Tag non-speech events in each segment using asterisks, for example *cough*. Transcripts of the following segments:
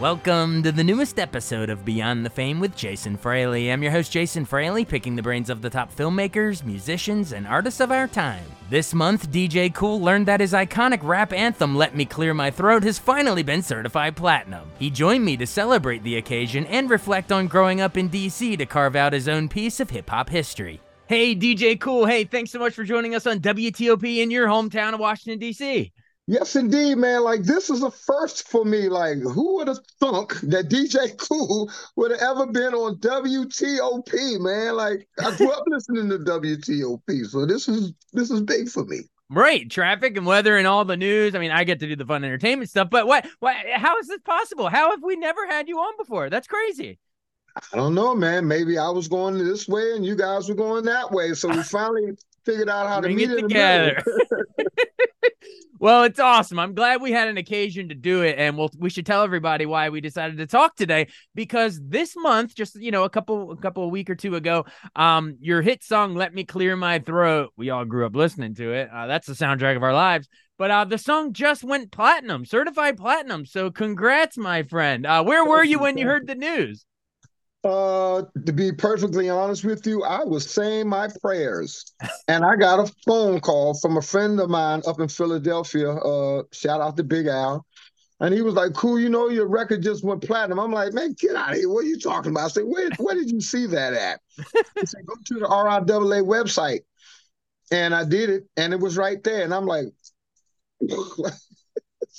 Welcome to the newest episode of Beyond the Fame with Jason Fraley. I'm your host, Jason Fraley, picking the brains of the top filmmakers, musicians, and artists of our time. This month, DJ Kool learned that his iconic rap anthem, Let Me Clear My Throat, has finally been certified platinum. He joined me to celebrate the occasion and reflect on growing up in DC to carve out his own piece of hip hop history. Hey, DJ Kool, Hey, thanks so much for joining us on WTOP in your hometown of Washington, D.C. Yes, indeed, man. Like this is a first for me. Like, who would have thunk that DJ Kool would have ever been on WTOP, man? Like, I grew up listening to WTOP, so this is this is big for me. Right, traffic and weather and all the news. I mean, I get to do the fun entertainment stuff, but what? What? How is this possible? How have we never had you on before? That's crazy. I don't know, man. Maybe I was going this way and you guys were going that way, so we *laughs* finally figured out how Bring to meet it together. *laughs* well, it's awesome. I'm glad we had an occasion to do it, and we'll we should tell everybody why we decided to talk today because this month, just you know, a couple a couple a week or two ago, um, your hit song "Let Me Clear My Throat." We all grew up listening to it. Uh, that's the soundtrack of our lives. But uh, the song just went platinum, certified platinum. So congrats, my friend. Uh, where were you when you heard the news? Uh, to be perfectly honest with you, I was saying my prayers, and I got a phone call from a friend of mine up in Philadelphia. Uh, shout out to Big Al, and he was like, "Kool, you know your record just went platinum." I'm like, "Man, get out of here! What are you talking about?" I said, "Where, where did you see that at?" he said, "Go to the RIAA website," and I did it, and it was right there, and I'm like.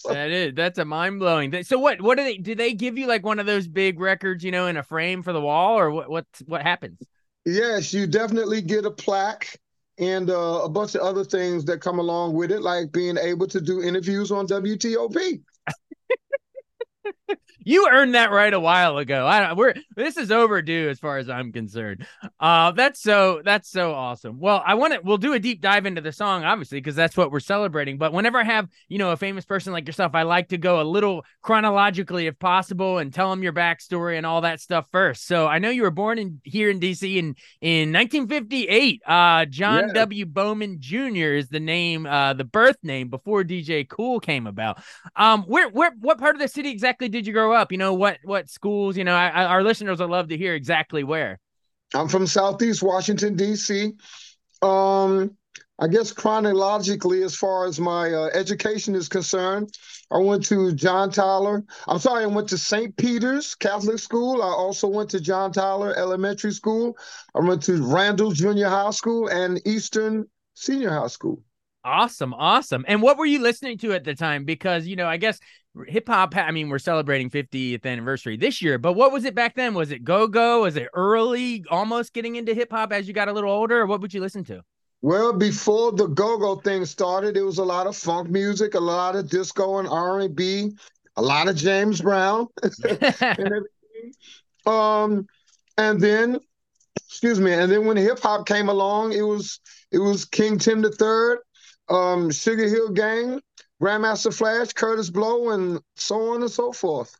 That is that's a mind blowing. So what what do they do? They give you like one of those big records, you know, in a frame for the wall, or what what what happens? Yes, you definitely get a plaque and uh, a bunch of other things that come along with it, like being able to do interviews on WTOP. You earned that right a while ago. I don't, we're this is overdue as far as I'm concerned. Uh, that's so that's so awesome. Well, I want to we'll do a deep dive into the song, obviously, because that's what we're celebrating. But whenever I have you know a famous person like yourself, I like to go a little chronologically if possible and tell them your backstory and all that stuff first. So I know you were born in here in DC in in 1958. Uh, John yeah. W. Bowman Jr. is the name, uh, the birth name before DJ Kool came about. Um, where where what part of the city exactly did you grow up? Up? You know what what schools? You know, I, I, our listeners would love to hear exactly where. I'm from Southeast Washington D.C. Um, I guess chronologically, as far as my uh, education is concerned, I went to John Tyler. I'm sorry, I went to St. Peter's Catholic School. I also went to John Tyler Elementary School. I went to Randall Junior High School and Eastern Senior High School. Awesome, awesome. And what were you listening to at the time? Because you know, I guess hip hop. I mean, we're celebrating 50th anniversary this year, but what was it back then? Was it go go? Was it early, almost getting into hip hop as you got a little older? Or what would you listen to? Well, before the go-go thing started, it was a lot of funk music, a lot of disco and R&B, a lot of James Brown, *laughs* and *laughs* Um, and then, excuse me, and then when hip hop came along, it was it was King Tim the Third, um, Sugar Hill Gang, Grandmaster Flash, Kurtis Blow, and so on and so forth.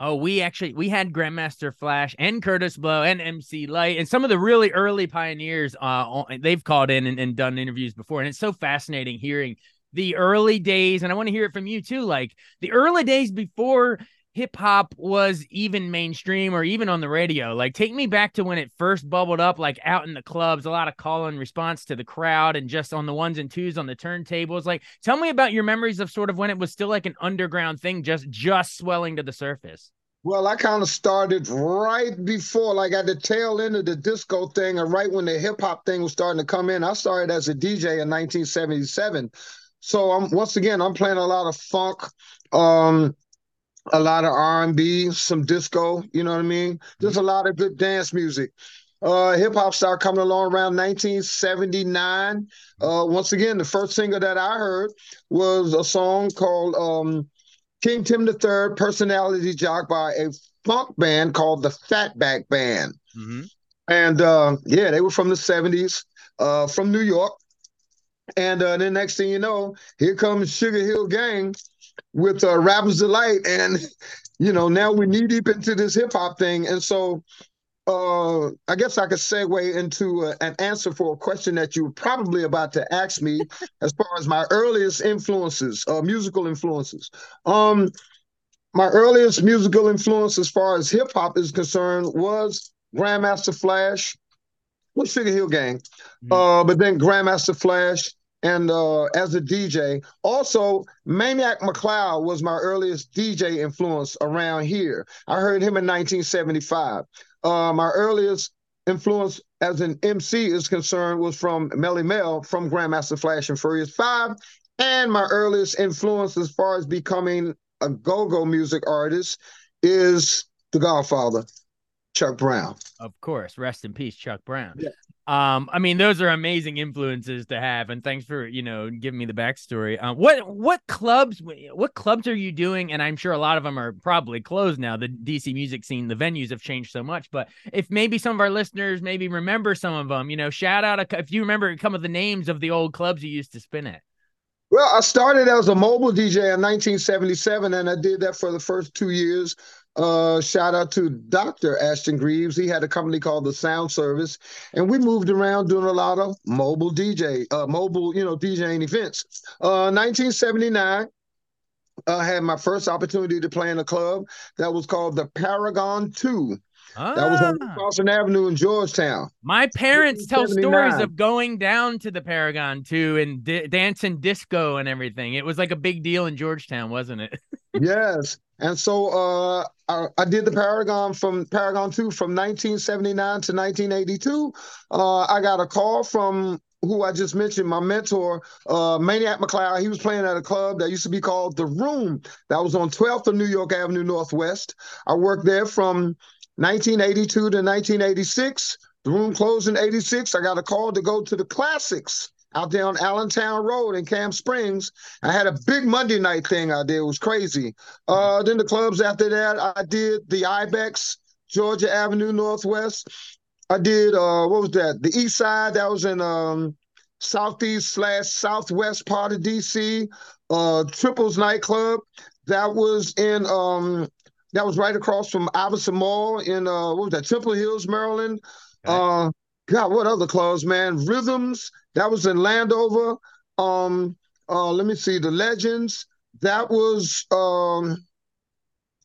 Oh, we actually we had Grandmaster Flash and Kurtis Blow and MC Lyte and some of the really early pioneers. Uh, they've called in and, and done interviews before, and it's so fascinating hearing the early days. And I want to hear it from you too, like the early days before hip hop was even mainstream or even on the radio. Like, take me back to when it first bubbled up, like out in the clubs, a lot of call and response to the crowd and just on the ones and twos on the turntables. Like, tell me about your memories of sort of when it was still like an underground thing, just just swelling to the surface. Well, I kind of started right before, like at the tail end of the disco thing, and right when the hip hop thing was starting to come in. I started as a DJ in 1977. So I'm once again, I'm playing a lot of funk, um, a lot of R&B, some disco, you know what I mean? Just a lot of good dance music. Uh, hip hop started coming along around 1979. Uh, once again, the first single that I heard was a song called um, King Tim III, Personality Jock by a funk band called the Fatback Band. Mm-hmm. And uh, yeah, they were from the 70s, uh, from New York. And uh, then next thing you know, here comes Sugar Hill Gang with uh, Rapper's Delight. And, you know, now we're knee deep into this hip hop thing. And so uh, I guess I could segue into uh, an answer for a question that you were probably about to ask me as far as my earliest influences, uh, musical influences. Um, my earliest musical influence as far as hip hop is concerned was Grandmaster Flash, with Sugar Hill Gang, mm-hmm. uh, but then Grandmaster Flash, and uh, as a DJ. Also, Maniac McCloud was my earliest DJ influence around here. I heard him in 1975. Uh, my earliest influence as an MC is concerned was from Melle Mel from Grandmaster Flash and Furious 5. And my earliest influence as far as becoming a go-go music artist is The Godfather. Chuck Brown. Of course. Rest in peace, Chuck Brown. Yeah. Um, I mean, those are amazing influences to have, and thanks for you know giving me the backstory. Um, what what clubs what clubs are you doing? And I'm sure a lot of them are probably closed now. The DC music scene, the venues have changed so much. But if maybe some of our listeners maybe remember some of them, you know, shout out a, if you remember some of the names of the old clubs you used to spin at. Well, I started as a mobile DJ in 1977, and I did that for the first two years. Uh, shout out to Dr. Ashton Greaves. He had a company called the Sound Service, and we moved around doing a lot of mobile DJ, uh, mobile, you know, DJing events. Uh, 1979, I had my first opportunity to play in a club that was called the Paragon 2. Ah. That was on ah. Avenue in Georgetown. My parents tell stories of going down to the Paragon 2 and di- dancing disco and everything. It was like a big deal in Georgetown, wasn't it? *laughs* yes. And so uh, I, I, did the Paragon from Paragon 2 from 1979 to 1982. Uh, I got a call from who I just mentioned, my mentor, uh, Maniac McCloud. He was playing at a club that used to be called The Room that was on 12th of New York Avenue Northwest. I worked there from 1982 to 1986. The room closed in 86. I got a call to go to the classics out there on Allentown Road in Camp Springs. I had a big Monday night thing I did. It was crazy. Uh, then the clubs after that, I did the Ibex, Georgia Avenue Northwest. I did uh, what was that? The East Side. That was in um, southeast slash southwest part of DC. Uh, Triples nightclub. That was in um, that was right across from Iverson Mall in uh, what was that? Temple Hills, Maryland. Okay. Uh, God, what other clubs, man? Rhythms. That was in Landover. Um, uh, let me see. The Legends. That was um,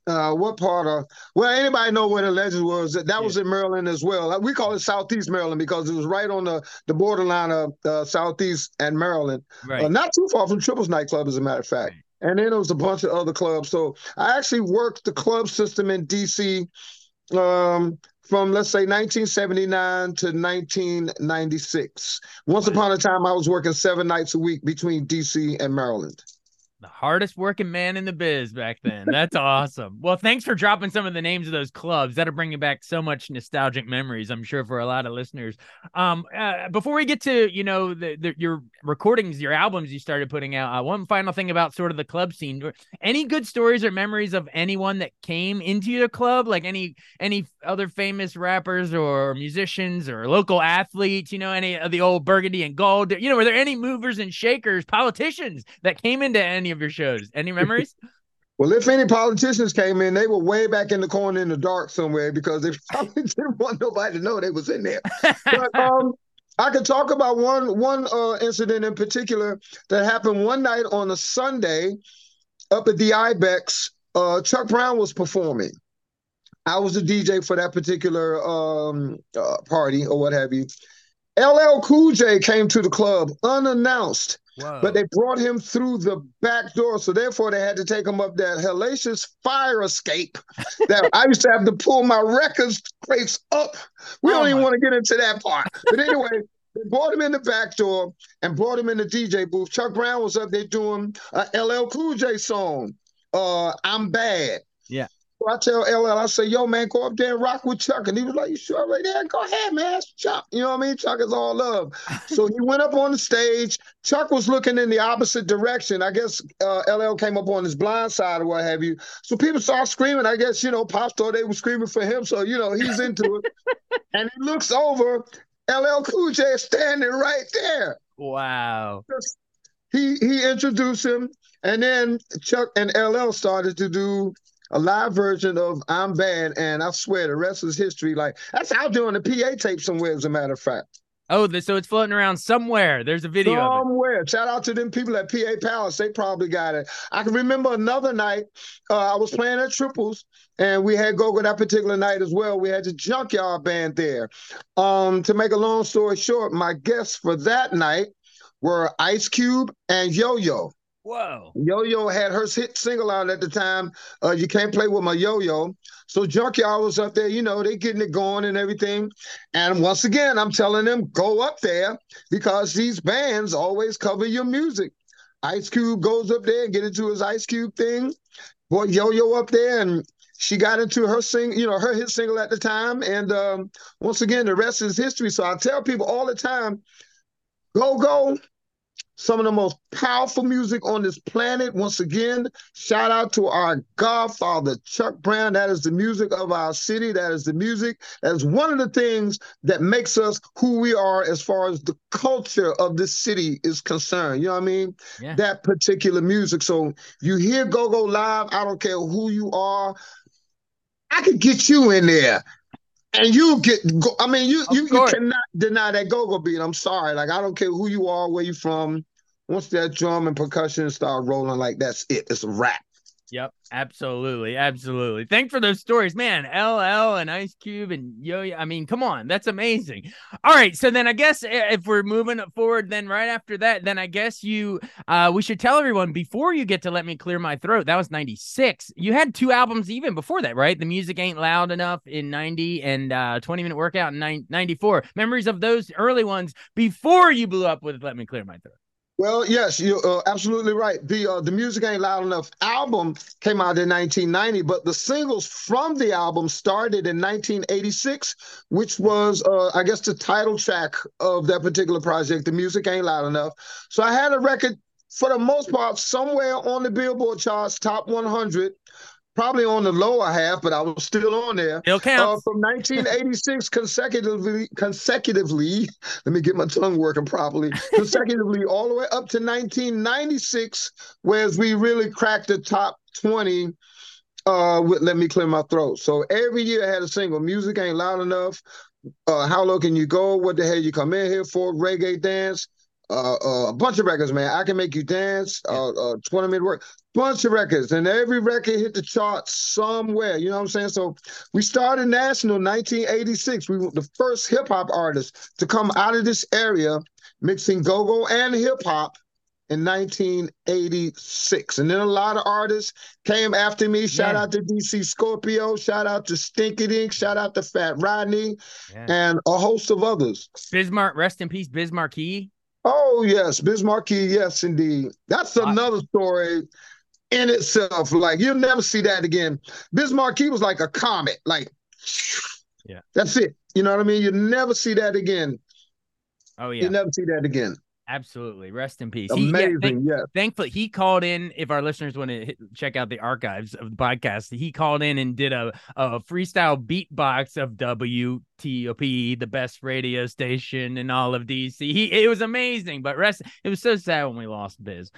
uh, what part of? Well, anybody know where the Legends was? That yeah. was in Maryland as well. We call it Southeast Maryland because it was right on the the borderline of uh, Southeast and Maryland. Right. Uh, not too far from Triples nightclub, as a matter of fact. Right. And then there was a bunch of other clubs. So I actually worked the club system in DC um, from let's say 1979 to 1996. Once upon a time, I was working seven nights a week between DC and Maryland the hardest working man in the biz back then. That's awesome. Well, thanks for dropping some of the names of those clubs. That'll bring you back so much nostalgic memories, I'm sure, for a lot of listeners. Um, uh, before we get to you know the, the, your recordings, your albums you started putting out, uh, one final thing about sort of the club scene. Any good stories or memories of anyone that came into your club, like any any other famous rappers or musicians or local athletes? You know, any of the old Burgundy and Gold. You know, were there any movers and shakers, politicians that came into any any of your shows? Any memories? *laughs* Well, if any politicians came in, they were way back in the corner in the dark somewhere because they *laughs* probably didn't want nobody to know they was in there. but *laughs* um, I could talk about one one uh, incident in particular that happened one night on a Sunday up at the Ibex. Uh, Chuck Brown was performing. I was the DJ for that particular um, uh, party or what have you. LL Cool J came to the club unannounced But they brought him through the back door, so therefore they had to take him up that hellacious fire escape that I used to have to pull my records crates up. We oh don't even want to get into that part. But anyway, they brought him in the back door and brought him in the DJ booth. Chuck Brown was up there doing a LL Cool J song, uh, "I'm Bad." Yeah. So I tell LL, I say, yo, man, go up there and rock with Chuck. And he was like, you sure right there? Go ahead, man. That's Chuck. You know what I mean? Chuck is all love. so he went up on the stage. Chuck was looking in the opposite direction. I guess uh, LL came up on his blind side or what have you. So people start screaming. I guess, you know, Pops thought they were screaming for him. So, you know, he's into it. *laughs* and he looks over. LL Cool J is standing right there. Wow. He he introduced him, and then Chuck and LL started to do a live version of I'm Bad, and I swear the rest is history. Like that's out there on the PA tape somewhere, as a matter of fact. Oh, so it's floating around somewhere. There's a video somewhere. Shout out to them people at PA Palace. They probably got it. I can remember another night. Uh, I was playing at Triples, and we had go go that particular night as well. We had the Junkyard Band there. Um, to make a long story short, my guests for that night were Ice Cube and Yo Yo. Yo Yo had her hit single out at the time. Uh, you can't play with my yo yo. So Junkyard was up there, you know, they getting it going and everything. And once again, I'm telling them, go up there because these bands always cover your music. Ice Cube goes up there and get into his Ice Cube thing. Boy, Yo Yo up there and she got into her sing, you know, her hit single at the time. And um, once again, the rest is history. So I tell people all the time, go go some of the most powerful music on this planet. Once again, shout out to our godfather, Chuck Brown. That is the music of our city. That is the music. That is one of the things that makes us who we are as far as the culture of this city is concerned. You know what I mean? Yeah. That particular music. So you hear Go Go Live, I don't care who you are. I could get you in there and you get I mean you you, you cannot deny that go-go beat. I'm sorry. Like I don't care who you are, where you from. Once that drum and percussion start rolling, like that's it. It's a wrap. Yep, absolutely, absolutely. Thanks for those stories, man. LL and Ice Cube and Yo. I mean, come on, that's amazing. All right, so then I guess if we're moving forward, then right after that, then I guess you, uh, we should tell everyone before you get to Let Me Clear My Throat. That was '96. You had two albums even before that, right? The music ain't loud enough in '90 and uh, 20 Minute Workout in '94. Memories of those early ones before you blew up with Let Me Clear My Throat. Well, yes, you're uh, absolutely right. The uh, the music ain't loud enough album came out in 1990, but the singles from the album started in 1986, which was, uh, I guess, the title track of that particular project. The music ain't loud enough. So I had a record for the most part somewhere on the Billboard charts, top 100 probably on the lower half, but I was still on there. Still counts. Uh, from 1986 *laughs* consecutively, consecutively. *laughs* Let me get my tongue working properly. *laughs* Consecutively, all the way up to 1996, whereas we really cracked the top 20 uh, with "Let Me Clear My Throat." So every year I had a single. Music ain't loud enough. Uh, how low can you go? What the hell you come in here for? Reggae dance. Uh, uh, a bunch of records, man. I can make you dance. Uh, uh, 20 minute work bunch of records, and every record hit the charts somewhere. You know what I'm saying? So we started national 1986. We were the first hip hop artists to come out of this area, mixing go go and hip hop in 1986. And then a lot of artists came after me. Shout yeah. out to DC Scorpio, shout out to Stinky Dink, shout out to Fat Rodney, yeah. and a host of others. Bismarck, rest in peace, Biz Markie. Oh yes, Biz Markie, yes indeed. That's another story in itself. Like you'll never see that again. Biz Markie was like a comet. Like, yeah, that's it. You know what I mean? You never see that again. Oh yeah, you never see that again. Absolutely. Rest in peace. Amazing. He, yeah, thank, yeah. Thankfully, he called in. If our listeners want to hit, check out the archives of the podcast, he called in and did a, a freestyle beatbox of WTOP, the best radio station in all of DC. He, it was amazing, but rest, it was so sad when we lost Biz.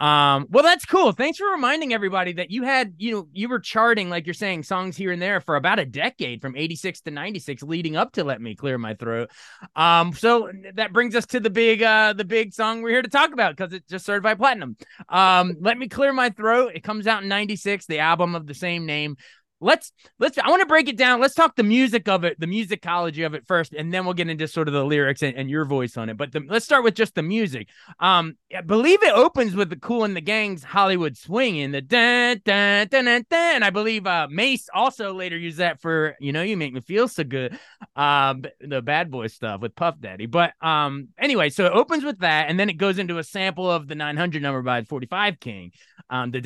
Um, well, that's cool. Thanks for reminding everybody that you had, you know, you were charting, like you're saying, songs here and there for about a decade from 86 to 96, leading up to Let Me Clear My Throat. Um, so that brings us to the big, uh, the big song we're here to talk about because it's just certified platinum. Um, Let Me Clear My Throat. It comes out in 96, the album of the same name. Let's let's I want to break it down. Let's talk the music of it, the musicology of it first, and then we'll get into sort of the lyrics and, and your voice on it. But the, let's start with just the music. Um, I believe it opens with the Kool and the Gang's Hollywood Swing in the dun dun dun dun dun. I believe uh Mase also later used that for you know you make me feel so good, um, the Bad Boy stuff with Puff Daddy. But um, anyway, so it opens with that, and then it goes into a sample of the 900 number by 45 King. Um, the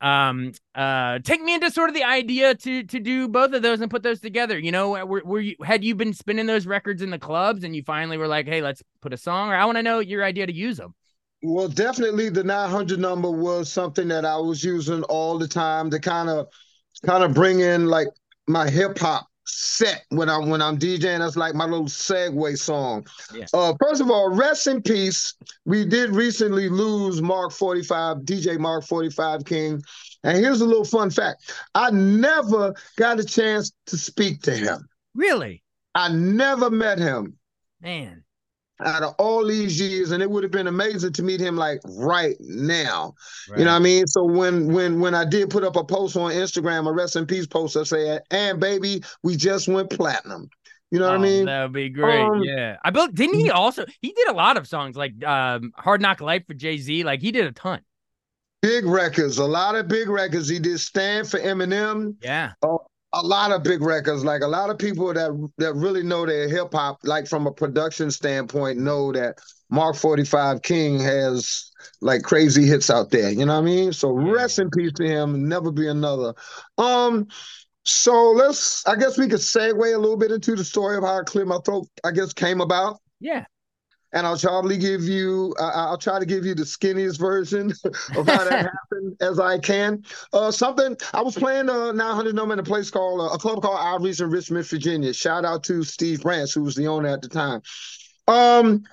um uh take me into sort of the idea to to do both of those and put those together. You know were, were you had you been spinning those records in the clubs and you finally were like hey let's put a song? Or i want to know your idea to use them well definitely the 900 number was something that i was using all the time to kind of kind of bring in like my hip hop set when I'm when I'm DJing. That's like my little segue song. Yeah. Uh, first of all, rest in peace. We did recently lose Mark 45, DJ Mark 45 King. And here's a little fun fact. I never got a chance to speak to him. Really? I never met him. Man out of all these years and it would have been amazing to meet him like right now right. you know what i mean so when when when i did put up a post on instagram a rest in peace post i said and baby we just went platinum you know oh, what I oh, mean? That would be great. Um, yeah. I built didn't he also he did a lot of songs like um Hard Knock Life for Jay-Z. Like he did a ton. Big records, a lot of big records. He did Stand for Eminem. Yeah. Uh, a lot of big records. Like a lot of people that that really know their hip hop, like from a production standpoint, know that Mark 45 King has like crazy hits out there. You know what I mean? So rest in peace to him. Never be another. Um, so let's I guess we could segue a little bit into the story of how I clear my throat, I guess, came about. Yeah and I'll to give you uh, I'll try to give you the skinniest version *laughs* of how that *laughs* happened as I can. Uh, something I was playing a 900 number in a place called uh, a club called Ivory's in Richmond, Virginia. Shout out to Steve Branch, who was the owner at the time. Um,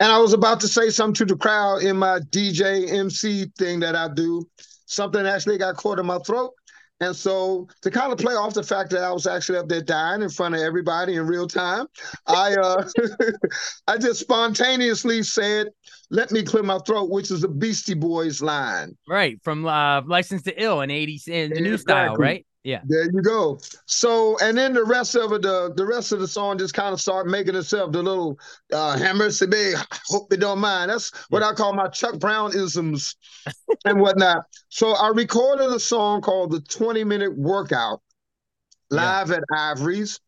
and I was about to say something to the crowd in my DJ MC thing that I do. Something actually got caught in my throat. And so to kind of play off the fact that I was actually up there dying in front of everybody in real time, I uh, *laughs* I just spontaneously said, "Let me clear my throat," which is a Beastie Boys line, right from uh, "License to Ill" in '80s in the new style, right? Yeah. There you go. So, and then the rest of it, the, the rest of the song just kind of start making itself the little uh, hammer, big. Hope they don't mind. That's what yeah. I call my Chuck Brown isms and whatnot. So, I recorded a song called the 20 Minute Workout live yeah. at Ivory's.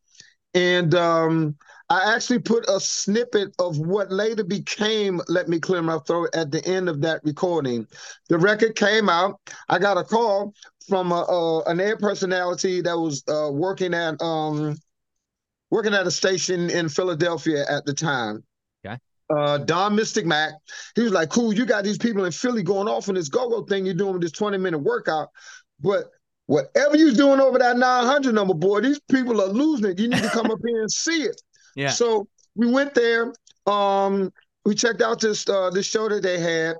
And um, I actually put a snippet of what later became Let Me Clear My Throat at the end of that recording. The record came out. I got a call from a, a an air personality that was uh, working at um, working at a station in Philadelphia at the time. Okay. Uh, Don Mystic Mac. He was like, "Kool, you got these people in Philly going off on this go-go thing. You're doing with this 20 minute workout, but whatever you're doing over that 900 number, boy, these people are losing it. You need to come up here and see it." Yeah. So we went there. Um, we checked out this uh, this show that they had.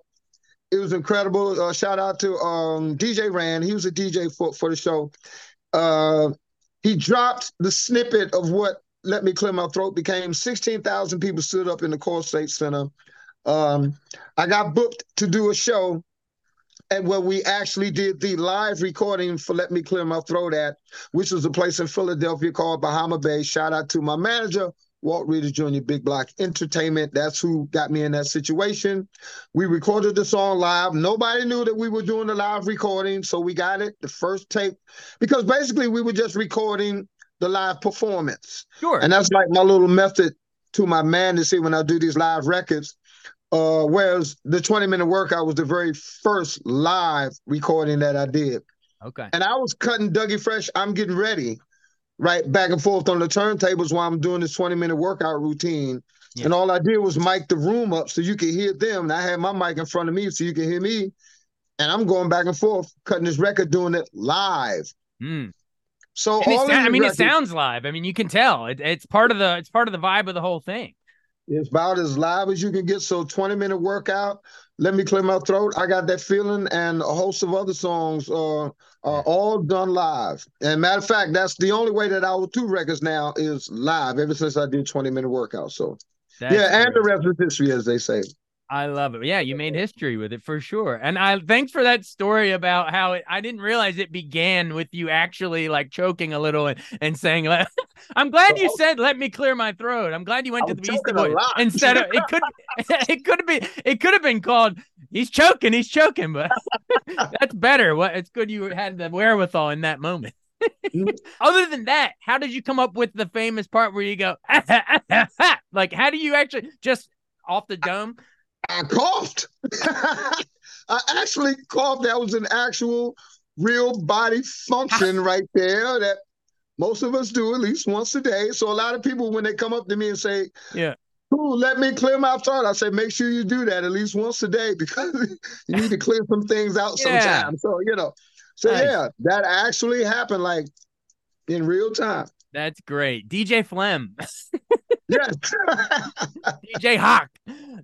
It was incredible. Uh, shout out to um, DJ Rand. He was a DJ for for the show. Uh, he dropped the snippet of what "Let Me Clear My Throat" became. Sixteen thousand people stood up in the CoreStates Center. Um, I got booked to do a show and where we actually did the live recording for Let Me Clear My Throat at, which was a place in Philadelphia called Bahama Bay. Shout out to my manager, Walt Reader Jr., Big Block Entertainment. That's who got me in that situation. We recorded the song live. Nobody knew that we were doing the live recording, so we got it, the first tape, because basically we were just recording the live performance. Sure. And that's like my little method to my madness when I do these live records. Uh, whereas the 20 minute workout was the very first live recording that I did. Okay. And I was cutting Dougie Fresh. I'm getting ready right back and forth on the turntables while I'm doing this 20 minute workout routine. Yeah. And all I did was mic the room up so you could hear them. And I had my mic in front of me so you can hear me. And I'm going back and forth cutting this record, doing it live. Mm. So all I mean, records, it sounds live. I mean, you can tell it, it's part of the it's part of the vibe of the whole thing. It's about as live as you can get. So 20 minute workout. Let me clear my throat. I got that feeling, and a host of other songs uh, are all done live. And matter of fact, that's the only way that our two records now is live. Ever since I did 20 minute workout. So that's yeah, and the rest is history, as they say. I love it. Yeah, you made history with it for sure. And I thanks for that story about how it, I didn't realize it began with you actually like choking a little and, and saying, *laughs* "I'm glad you oh. said let me clear my throat." I'm glad you went to the Beastie Boys instead of it could *laughs* it could be it could have been called he's choking, he's choking, but *laughs* that's better. What it's good you had the wherewithal in that moment. *laughs* Other than that, how did you come up with the famous part where you go *laughs* like how do you actually just off the dome? I coughed. I actually coughed. That was an actual real body function right there that most of us do at least once a day. So a lot of people, when they come up to me and say, "Yeah, Ooh, let me clear my throat," I say, "Make sure you do that at least once a day *laughs* because you need to clear some things out yeah. sometimes." So you know, so nice. yeah, that actually happened like in real time. That's great, DJ Flem. *laughs* yes. *laughs* DJ Hawk.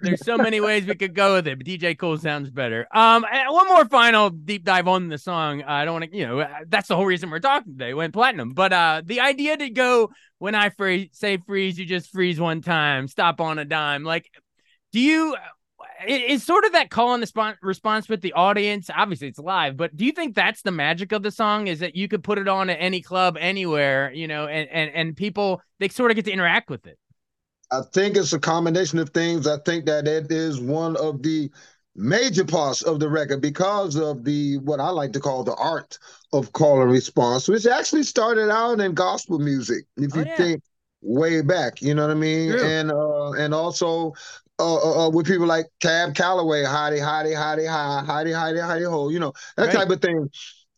There's so many ways we could go with it, but DJ Kool sounds better. Um, one more final deep dive on the song. I don't want to, you know, uh, that's the whole reason we're talking today. Went platinum, but uh, the idea to go when I free, say freeze, you just freeze one time, stop on a dime. Like, do you? It's sort of that call and the response with the audience. Obviously, it's live, but do you think that's the magic of the song? Is that you could put it on at any club, anywhere, you know, and and and people they sort of get to interact with it. I think it's a combination of things. I think that it is one of the major parts of the record because of the what I like to call the art of call and response, which actually started out in gospel music. If oh, you yeah. think way back, you know what I mean, True. and uh, and also uh, uh, uh, with people like Cab Calloway, hidey, hidey, hidey, hi, hidey, hidey, hidey, ho, you know that right. type of thing.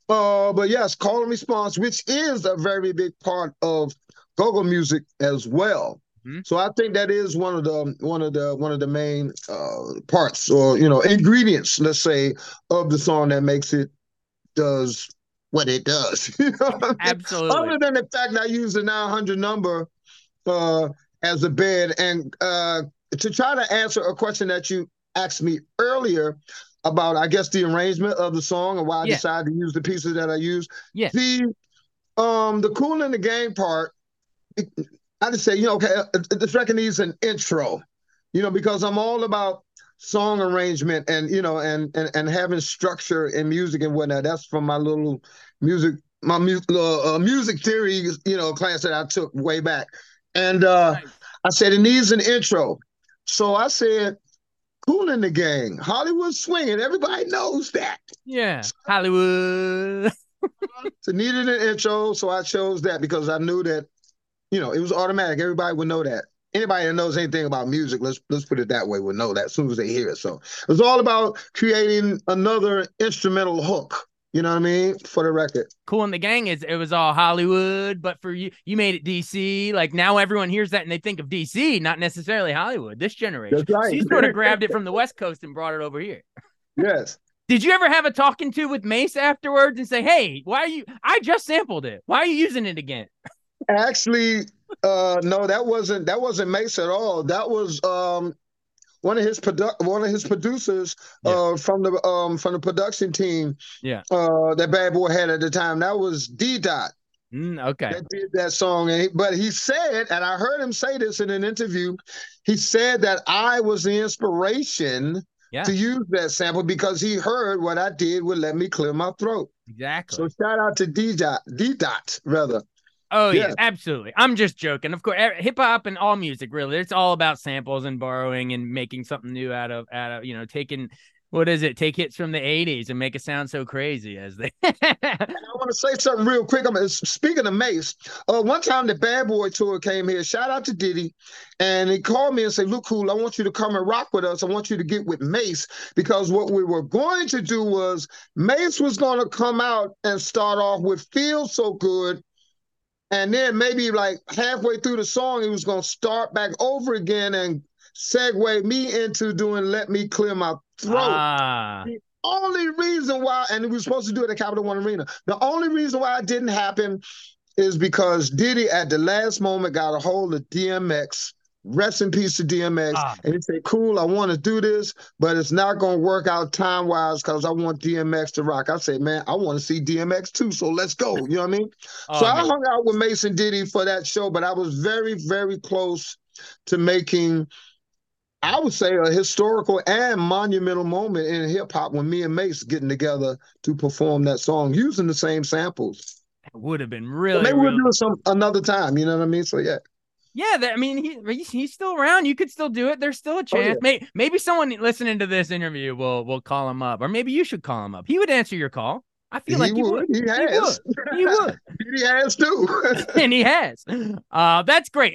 Uh, but yes, call and response, which is a very big part of go-go music as well. Mm-hmm. So I think that is one of the one of the one of the main uh, parts or you know ingredients, let's say, of the song that makes it does what it does. *laughs* you know Absolutely. Other than the fact that I use the 900 number uh, as a bed, and uh, to try to answer a question that you asked me earlier about, I guess, the arrangement of the song and why I yeah. decided to use the pieces that I use. Yeah. The um the Kool and the Gang part. It, I just say, you know, okay, uh, this record needs an intro, you know, because I'm all about song arrangement and you know and and, and having structure in music and whatnot. That's from my little music, my music, uh, music theory, you know, class that I took way back. And uh, nice. I said it needs an intro, so I said. Kool and the Gang, Hollywood swinging. Everybody knows that. Yeah, Hollywood. *laughs* so needed an intro, so I chose that because I knew that you know, it was automatic. Everybody would know that. Anybody that knows anything about music, let's let's put it that way, would know that as soon as they hear it. So it was all about creating another instrumental hook. You know what I mean? For the record. Kool and the Gang is it was all Hollywood, but for you, you made it DC. Like now everyone hears that and they think of DC, not necessarily Hollywood. This generation. That's right. So you sort of grabbed it from the West Coast and brought it over here. Yes. Did you ever have a talking to with Mase afterwards and say, "Hey, why are you? I just sampled it. Why are you using it again?" Actually, uh, no, that wasn't that wasn't Mase at all. That was um, one of his produ- one of his producers yeah. uh, from the um, from the production team. Yeah. Uh, that Bad Boy had at the time. That was D Dot. Mm, okay. That did that song, and he, but he said, and I heard him say this in an interview. He said that I was the inspiration yeah. to use that sample because he heard what I did would let me clear my throat. Exactly. So shout out to D Dot, D Dot rather. Oh yeah. yeah. absolutely. I'm just joking. Of course, hip hop and all music really, it's all about samples and borrowing and making something new out of out of you know taking what is it? Take hits from the '80s and make it sound so crazy as they. *laughs* I want to say something real quick. I'm speaking of Mase. Uh, one time the Bad Boy tour came here. Shout out to Diddy, and he called me and said, "Look, Kool. I want you to come and rock with us. I want you to get with Mase because what we were going to do was Mase was going to come out and start off with "Feel So Good." And then maybe like halfway through the song, he was going to start back over again and segue me into doing Let Me Clear My Throat. Ah. The only reason why, and we were supposed to do it at Capital One Arena, the only reason why it didn't happen is because Diddy at the last moment got a hold of DMX Rest in peace to DMX. Ah. And he said, Kool, I want to do this, but it's not going to work out time wise because I want DMX to rock. I said, Man, I want to see DMX too, so let's go. You know what I mean? Oh, so man. I hung out with Mason Diddy for that show, but I was very, very close to making I would say a historical and monumental moment in hip hop when me and Mase getting together to perform that song using the same samples. It would have been really. Maybe we'll do it some another time. You know what I mean? So yeah. Yeah, that, I mean, he, he's, he's still around. You could still do it. There's still a chance. Oh, yeah. maybe, maybe someone listening to this interview will will call him up, or maybe you should call him up. He would answer your call. I feel like he would. would. He has. He would. He, would. *laughs* he has too. *laughs* and he has. Uh, that's great.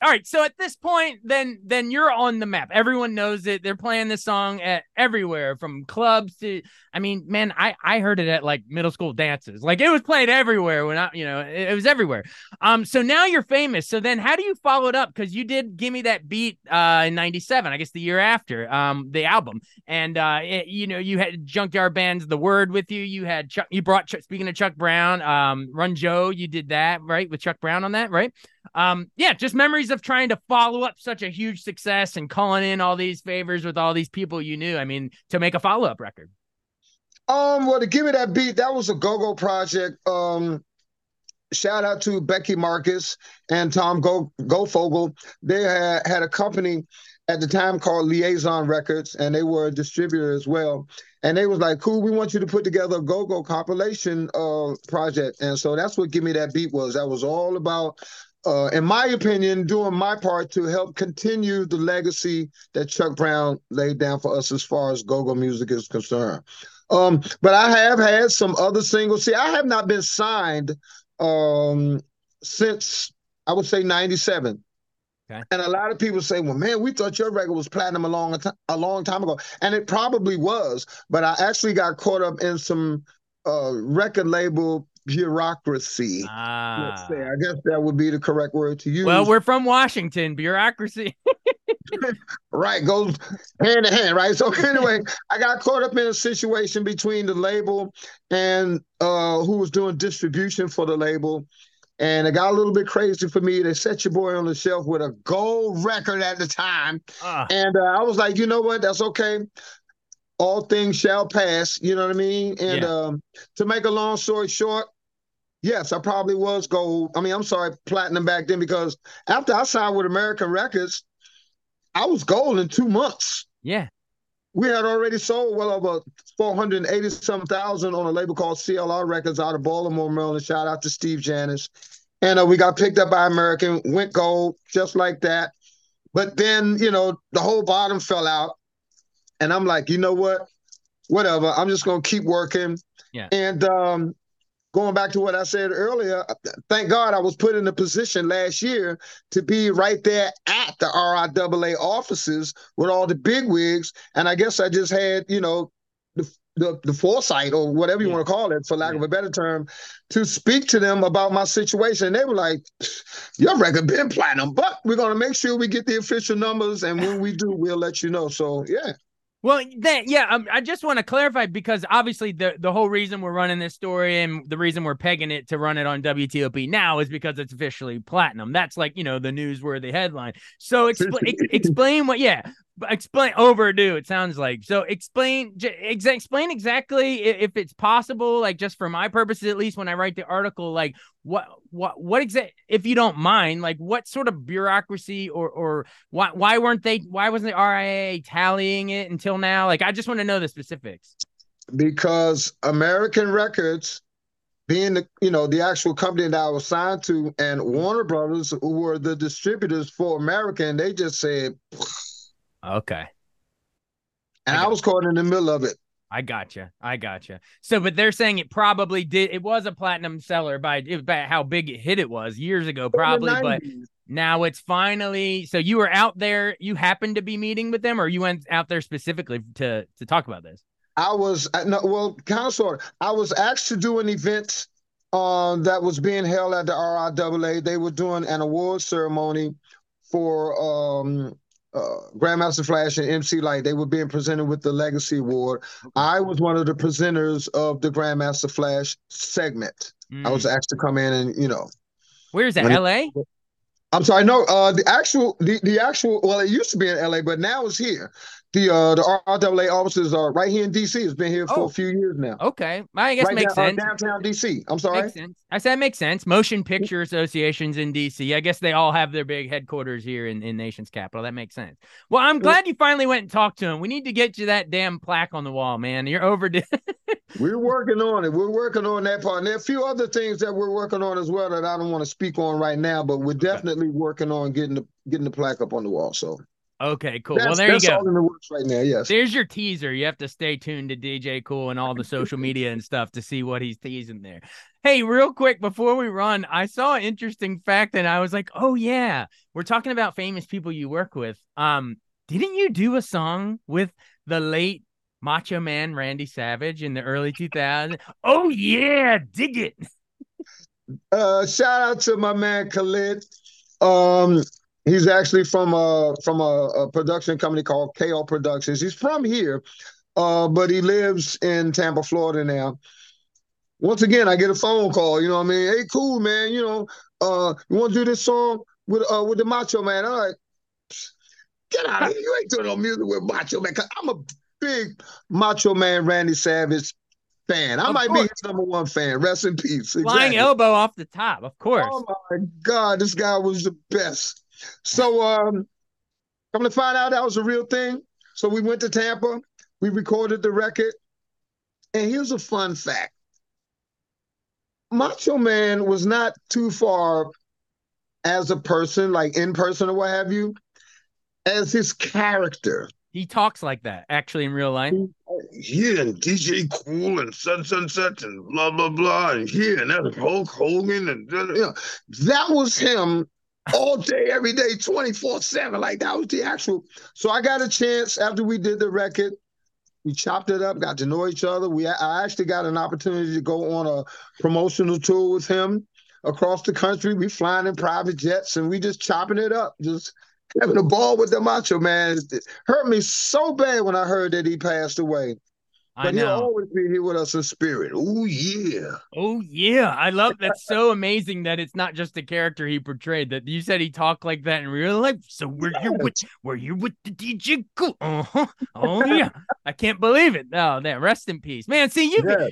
All right, so at this point, then then you're on the map. Everyone knows it. They're playing this song at everywhere, from clubs to. I mean, man, I I heard it at like middle school dances. Like it was played everywhere when I, you know, it, it was everywhere. Um, so now you're famous. So then, how do you follow it up? Because you did give me that beat uh in '97, I guess the year after um the album, and uh, it, you know, you had Junkyard Band's The Word with you. You had Chuck. You brought Chuck, speaking of Chuck Brown, um, Run Joe. You did that right with Chuck Brown on that, right? Um yeah just memories of trying to follow up such a huge success and calling in all these favors with all these people you knew. I mean to make a follow-up record. Um well to give me that beat that was a go-go project. Um shout out to becky marcus and tom go Go Goldfogel they had had a company at the time called liaison records and they were a distributor as well. And they was like cool we want you to put together a go-go compilation uh project. And so that's what give me that beat was. That was all about uh, in my opinion, doing my part to help continue the legacy that Chuck Brown laid down for us as far as go-go music is concerned. Um, but I have had some other singles. See, I have not been signed um, since I would say '97. Okay. And a lot of people say, "Well, man, we thought your record was platinum a long a long time ago," and it probably was. But I actually got caught up in some uh, record label bureaucracy. Ah. Let's say. I guess that would be the correct word to use. Well, we're from Washington, bureaucracy. *laughs* right, goes hand in hand, right? So *laughs* anyway, I got caught up in a situation between the label and uh, who was doing distribution for the label. And it got a little bit crazy for me. They set your boy on the shelf with a gold record at the time. Uh. And uh, I was like, you know what? That's okay all things shall pass. You know what I mean? And yeah. um, to make a long story short, Yes, I probably was gold. I mean, I'm sorry, platinum back then because after I signed with American Records, I was gold in two months. Yeah. We had already sold well over 480 some thousand on a label called CLR Records out of Baltimore, Maryland. Shout out to Steve Janis. And uh, we got picked up by American, went gold just like that. But then, you know, the whole bottom fell out. And I'm like, you know what? Whatever. I'm just going to keep working. Yeah. And um, going back to what I said earlier, thank God I was put in a position last year to be right there at the RIAA offices with all the big wigs. And I guess I just had, you know, the, the, the foresight or whatever you yeah. want to call it, for lack yeah. of a better term, to speak to them about my situation. And they were like, your record been platinum, but we're going to make sure we get the official numbers. And when we do, we'll let you know. So, yeah. Well, then, yeah, um, I just want to clarify because obviously the the whole reason we're running this story and the reason we're pegging it to run it on WTOP now is because it's officially platinum. That's like you know the newsworthy headline. So expl- ex- *laughs* explain what, yeah, explain overdue it sounds like. So explain ex- explain exactly if it's possible like just for my purposes at least when i write the article like what what what exact if you don't mind like what sort of bureaucracy or or why why weren't they why wasn't the RIAA tallying it until now? Like i just want to know the specifics. Because american records being the you know the actual company that I was signed to, and Warner Brothers, who were the distributors for American, they just said, Okay. and I I, was caught in the middle of it. I gotcha. I gotcha. So, but they're saying it probably did. It was a platinum seller by, by how big it hit it was years ago, probably. But now it's finally. So you were out there. You happened to be meeting with them, or you went out there specifically to to talk about this. I was uh, no, well, kind of sort. I was asked to do an event um, that was being held at the RIAA. They were doing an award ceremony for um, uh, Grandmaster Flash and MC Lyte. They were being presented with the Legacy Award. I was one of the presenters of the Grandmaster Flash segment. I was Mm. asked to come in and you know. Where's that? L.A. I'm sorry, no, uh, the actual, the, the actual, well, it used to be in LA, but now it's here. The uh, the RIAA offices are right here in DC. It's been here for Oh. a few years now. Okay, I guess right makes down- uh, sense. downtown DC. I'm sorry. Makes sense. I said it makes sense. Motion picture associations in DC. I guess they all have their big headquarters here in, in nation's capital. That makes sense. Well, I'm glad you finally went and talked to him. We need to get you that damn plaque on the wall, man. You're overdue. *laughs* We're working on it. We're working on that part. And there are a few other things that we're working on as well that I don't want to speak on right now, but we're definitely working on getting the getting the plaque up on the wall. So okay, cool. that's, well, there you that's go. all in the works right now. Yes. There's your teaser. You have to stay tuned to DJ Kool and all the social media and stuff to see what he's teasing there. Hey, real quick before we run, I saw an interesting fact and I was like, "Oh yeah, we're talking about famous people you work with." Um, didn't you do a song with the late Macho Man Randy Savage in the early 2000s? Oh yeah, dig it. Uh, shout out to my man Khalid. Um, he's actually from a from a, a production company called KO Productions. He's from here, uh, but he lives in Tampa, Florida now. Once again, I get a phone call. You know what I mean? Hey, cool man. You know, uh, you want to do this song with uh with the Macho Man? I'm like, "Psst, get out of here! You ain't doing no music with Macho Man. 'Cause I'm a big Macho Man Randy Savage fan. I Of might course. be his number one fan. Rest in peace. Flying elbow off the top, of course. Oh my God, this guy was the best. So um come to find out that was a real thing. So we went to Tampa, we recorded the record. And here's a fun fact. Macho Man was not too far as a person, like in person or what have you, as his character. He talks like that actually in real life. Yeah, and DJ Kool and such and such and blah blah blah and here and that's Hulk Hogan and you know that was him all day, every day, 24-7. Like that was the actual. So I got a chance after we did the record. We chopped it up, got to know each other. We I actually got an opportunity to go on a promotional tour with him across the country. We flying in private jets and we just chopping it up, just having a ball with the macho man. It hurt me so bad when I heard that he passed away. I But he'll always be here with us in spirit. Oh yeah. Oh yeah, I love that's so amazing that it's not just a character he portrayed. That you said he talked like that in real life. So we're here with we're here with the DJ Kool. Uh-huh. Oh yeah, *laughs* I can't believe it. Oh that rest in peace, man. See you. Yeah.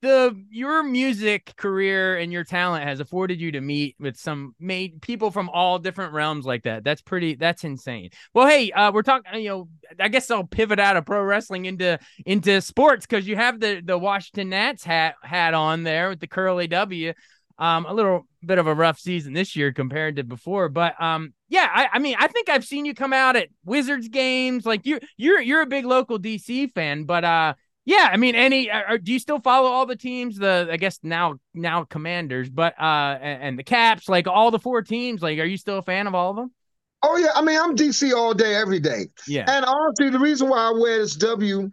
The your music career and your talent has afforded you to meet with some made people from all different realms like that. That's pretty. That's insane. Well, hey, uh, we're talking. You know, I guess I'll pivot out of pro wrestling into into sports because you have the the Washington Nats hat hat on there with the curly W. Um, a little bit of a rough season this year compared to before, but um, yeah, I, I mean, I think I've seen you come out at Wizards games. Like you, you're you're a big local DC fan, but uh, yeah, I mean, any uh, do you still follow all the teams? The I guess now now Commanders, but uh, and, and the Caps, like all the four teams. Like, are you still a fan of all of them? Oh yeah. I mean, I'm DC all day, every day. Yeah, And honestly, the reason why I wear this W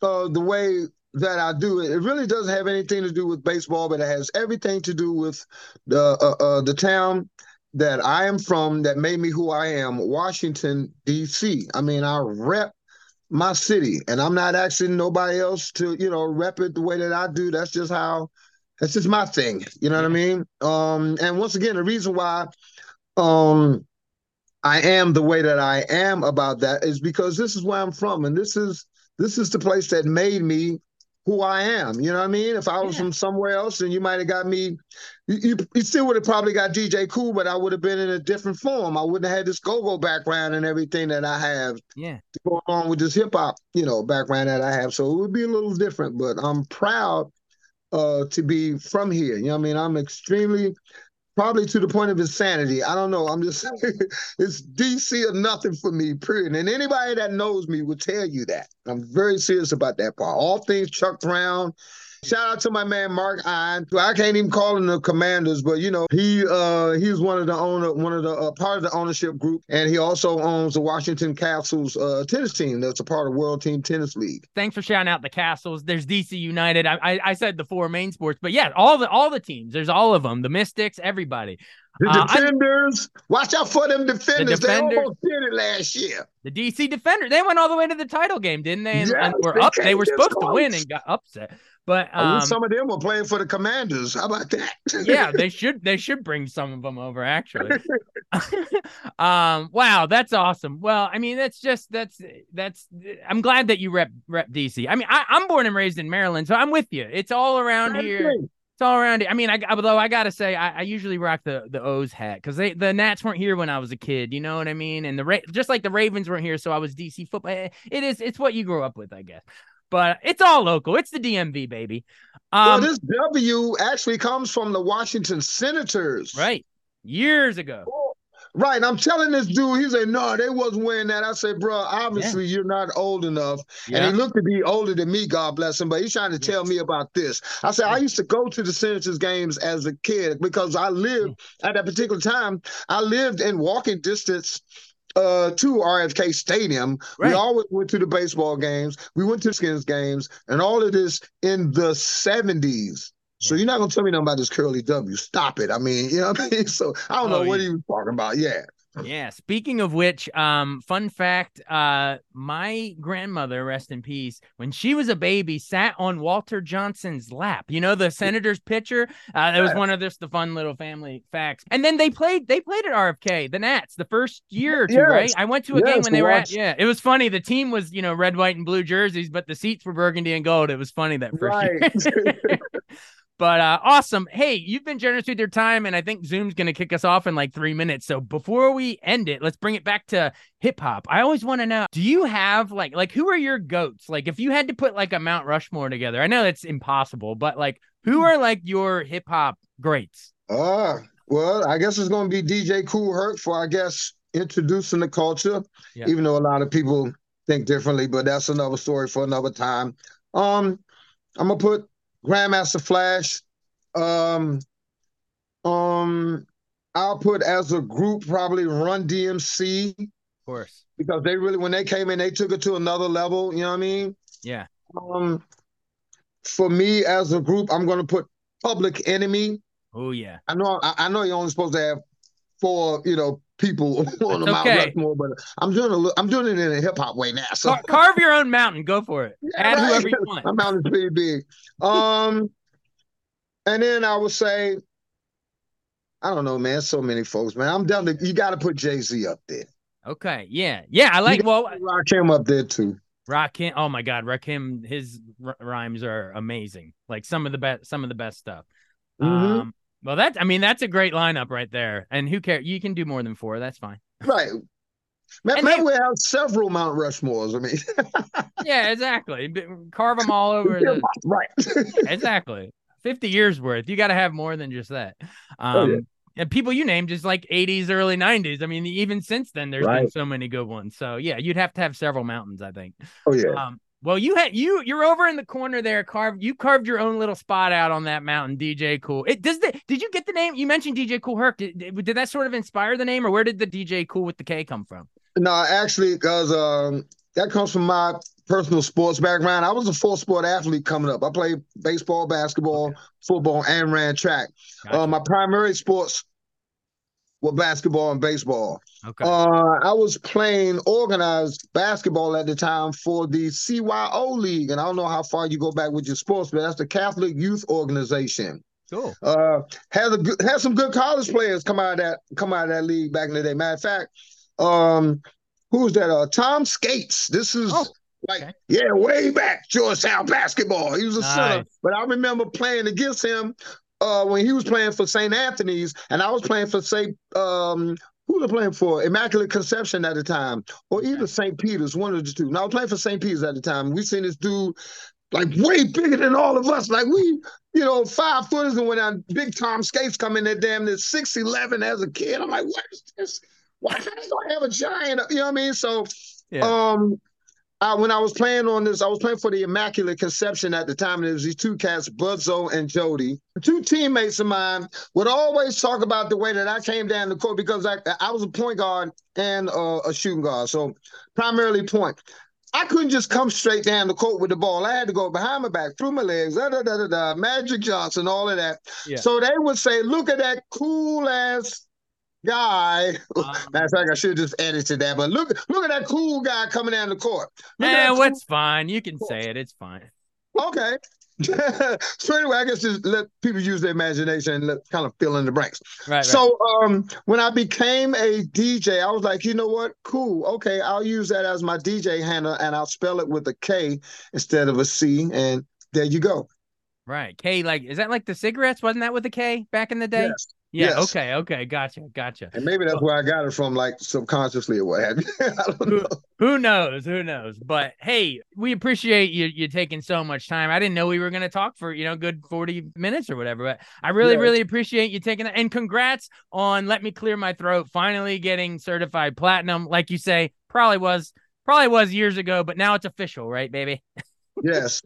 uh, the way that I do it, it really doesn't have anything to do with baseball, but it has everything to do with the uh, uh, the town that I am from that made me who I am, Washington D.C. I mean, I rep my city, and I'm not asking nobody else to you know rep it the way that I do. That's just how. That's just my thing. You know what I mean? Um, and once again, the reason why um I am the way that I am about that is because this is where I'm from, and this is this is the place that made me who I am. You know what I mean? If I was Yeah. from somewhere else, then you might have got me. You, you, you still would have probably got DJ Kool, but I would have been in a different form. I wouldn't have had this go-go background and everything that I have yeah. to go along with this hip hop, you know, background that I have. So it would be a little different, but I'm proud uh to be from here. You know what I mean? I'm extremely probably to the point of insanity. I don't know. I'm just *laughs* it's DC or nothing for me, period. And anybody that knows me will tell you that. I'm very serious about that part. All things Chuck Brown, Shout out to my man Mark Ein. I can't even call him the Commanders, but you know he uh he's one of the owner, one of the uh, part of the ownership group, and he also owns the Washington Kastles uh, tennis team. That's a part of World Team Tennis League. Thanks for shouting out the Kastles. There's DC United. I, I, I said the four main sports, but yeah, all the all the teams. There's all of them. The Mystics, everybody. The uh, defenders, I, watch out for them defenders. The defenders. They almost did it last year. The DC defenders, they went all the way to the title game, didn't they? And, yes, and were they up. They were supposed close. to win and got upset. But um, some of them were playing for the Commanders. How about that? yeah, *laughs* they should they should bring some of them over actually. *laughs* um, wow, that's awesome. Well, I mean, that's just that's that's. I'm glad that you rep rep DC. I mean, I, am born and raised in Maryland, so I'm with you. It's all around here. It's all around here. I mean, I although I gotta say, I, I usually rock the the O's hat because they the Nats weren't here when I was a kid. You know what I mean? And the Ra- just like the Ravens weren't here, so I was DC football. It is it's what you grew up with, I guess but it's all local. It's the DMV, baby. Um, well, this W actually comes from the Washington Senators. Right. Years ago. Right. I'm telling this dude, he said, no, they wasn't wearing that. I said, bro, obviously yeah. you're not old enough. Yeah. And he looked to be older than me, God bless him, but he's trying to tell me about this. I said, I used to go to the Senators games as a kid because I lived at that particular time, I lived in walking distance uh, to RFK Stadium. Right. We always went to the baseball games. We went to the Skins games, and all of this in the 70s. So you're not gonna tell me nothing about this curly W. Stop it. I mean, you know what I mean? *laughs* So I don't know oh, what yeah. he was talking about. Yeah. Yeah. Speaking of which, um, fun fact: uh, my grandmother, rest in peace, when she was a baby, sat on Walter Johnson's lap. You know, the Senators pitcher. Uh, it was one of just the fun little family facts. And then they played. They played at RFK, the Nats, the first year or two. Yes. Right? I went to a yes, game when they were at. Yeah, it was funny. The team was you know red, white, and blue jerseys, but the seats were burgundy and gold. It was funny that first right. year. *laughs* *laughs* But uh, awesome. Hey, you've been generous with your time, and I think Zoom's going to kick us off in like three minutes. So before we end it, let's bring it back to hip hop. I always want to know: Do you have like like who are your goats? Like if you had to put like a Mount Rushmore together, I know that's impossible, but like who are like your hip hop greats? Uh, well, I guess it's going to be DJ Kool Herc for I guess introducing the culture, yeah. even though a lot of people think differently, but that's another story for another time. Um, I'm gonna put Grandmaster Flash. Um, um, I'll put as a group probably Run DMC. Of course. Because they really, when they came in, they took it to another level. You know what I mean? Yeah. Um, for me as a group, I'm going to put Public Enemy. Oh yeah. I know. I, I know you're only supposed to have four, you know, people *laughs* on the Mount Rushmore, but I'm doing a, I'm doing it in a hip hop way now. So Car- carve your own mountain, go for it. Yeah, Add right. whoever you want. *laughs* My mountain's pretty big. Um, and then I would say, I don't know, man. So many folks, man. I'm down to you. Got to put Jay Z up there. Okay, yeah, yeah. I like. Well, Rakim up there too. Rakim. Oh my God, Rakim. His r- rhymes are amazing. Like some of the best, some of the best stuff. Mm-hmm. Um, well, that's I mean that's a great lineup right there. And who cares? You can do more than four. That's fine. Right. Maybe we have several Mount Rushmores. I mean, *laughs* yeah, exactly. Carve them all over. The... Right. *laughs* exactly. Fifty years worth. You got to have more than just that. Um, oh, yeah. And people you named just like 80s, early 90s. I mean, even since then, there's right. been so many good ones. So yeah, you'd have to have several mountains, I think. Oh yeah. Um, well, you had you you're over in the corner there, carved. You carved your own little spot out on that mountain, DJ Kool. It does the did you get the name? You mentioned DJ Kool Herc. Did, did that sort of inspire the name, or where did the DJ Kool with the K come from? No, actually, because um, that comes from my personal sports background. I was a full sport athlete coming up. I played baseball, basketball, okay. football, and ran track. Gotcha. Uh, my primary sports were basketball and baseball. Okay. Uh, I was playing organized basketball at the time for the CYO League, and I don't know how far you go back with your sports, but that's the Catholic Youth Organization. Cool. Uh, had a good, had some good college players come out of that come out of that league back in the day. Matter of fact, um, who's that? Uh, Tom Scates. This is oh, like okay. yeah, way back Georgetown basketball. He was a nice. center, but I remember playing against him uh, when he was playing for St. Anthony's, and I was playing for St. Um, who was I playing for? Immaculate Conception at the time, or either St. Peter's, one of the two. Now I was playing for St. Peter's at the time. We seen this dude like way bigger than all of us. Like we, you know, five footers, and when our big Tom Scates come in there, damn, near six eleven as a kid. I'm like, what is this? Why can't I have a giant? You know what I mean? So, Yeah. um, I, when I was playing on this, I was playing for the Immaculate Conception at the time, and it was these two cats, Budzo and Jody. Two teammates of mine would always talk about the way that I came down the court because I I was a point guard and uh, a shooting guard, so primarily point. I couldn't just come straight down the court with the ball. I had to go behind my back, through my legs, da da da da da, Magic Johnson, all of that. Yeah. So they would say, "Look at that cool ass guy." Um, Matter of fact, I should have just edited that. But look, look at that cool guy coming down the court. Look at Eh, cool- what's fine? You can say it. It's fine. Okay. *laughs* so anyway, I guess just let people use their imagination and let, kind of fill in the blanks. Right. right. So um, when I became a DJ, I was like, you know what? Cool. Okay, I'll use that as my DJ handle, and I'll spell it with a K instead of a C, and there you go. Right. K like is that like the cigarettes? Wasn't that with the K back in the day? Yes. Yeah, yes. okay, okay, gotcha, gotcha. And maybe that's where I got it from, like subconsciously or what have you. *laughs* I don't know. Who knows? Who knows? But hey, we appreciate you you taking so much time. I didn't know we were gonna talk for, you know, good 40 minutes or whatever. But I really, really appreciate you taking that. And congrats on let me clear my throat, finally getting certified platinum. Like you say, probably was probably was years ago, but now it's official, right, baby? *laughs* Yes.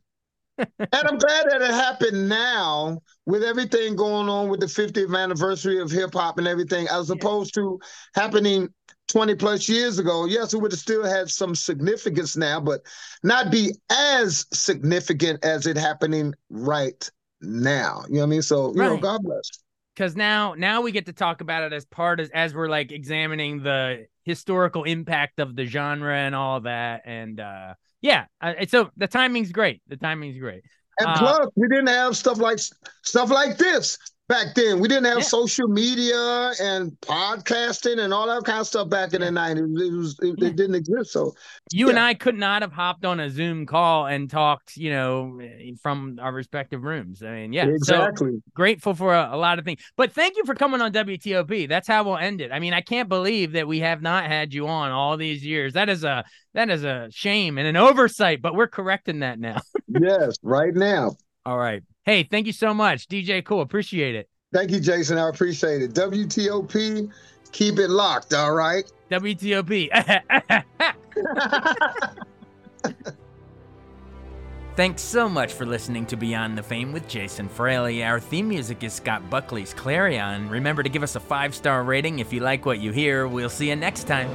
And I'm glad that it happened now with everything going on with the 50th anniversary of hip hop and everything, as Yeah. opposed to happening 20 plus years ago. Yes, it would have still had some significance now, but not be as significant as it happening right now. You know what I mean? So, you know, God bless. because now now we get to talk about it as part as as we're like examining the historical impact of the genre and all that and uh yeah uh, so the timing's great. The timing's great. And Uh, plus, we didn't have stuff like stuff like this back then. We didn't have Yeah. social media and podcasting and all that kind of stuff back in the nineties. It was it, Yeah. it didn't exist. So you and i could not have hopped on a zoom call and talked you know from our respective rooms i mean yeah so exactly. grateful for a, a lot of things but thank you for coming on wtop that's how we'll end it i mean i can't believe that we have not had you on all these years that is a that is a shame and an oversight but we're correcting that now *laughs* yes, right now. All right. Hey, thank you so much, DJ Kool. Appreciate it. Thank you, Jason. I appreciate it. WTOP, keep it locked. All right. WTOP. *laughs* Thanks so much for listening to Beyond the Fame with Jason Fraley. Our theme music is Scott Buckley's Clarion. Remember to give us a five star rating if you like what you hear. We'll see you next time.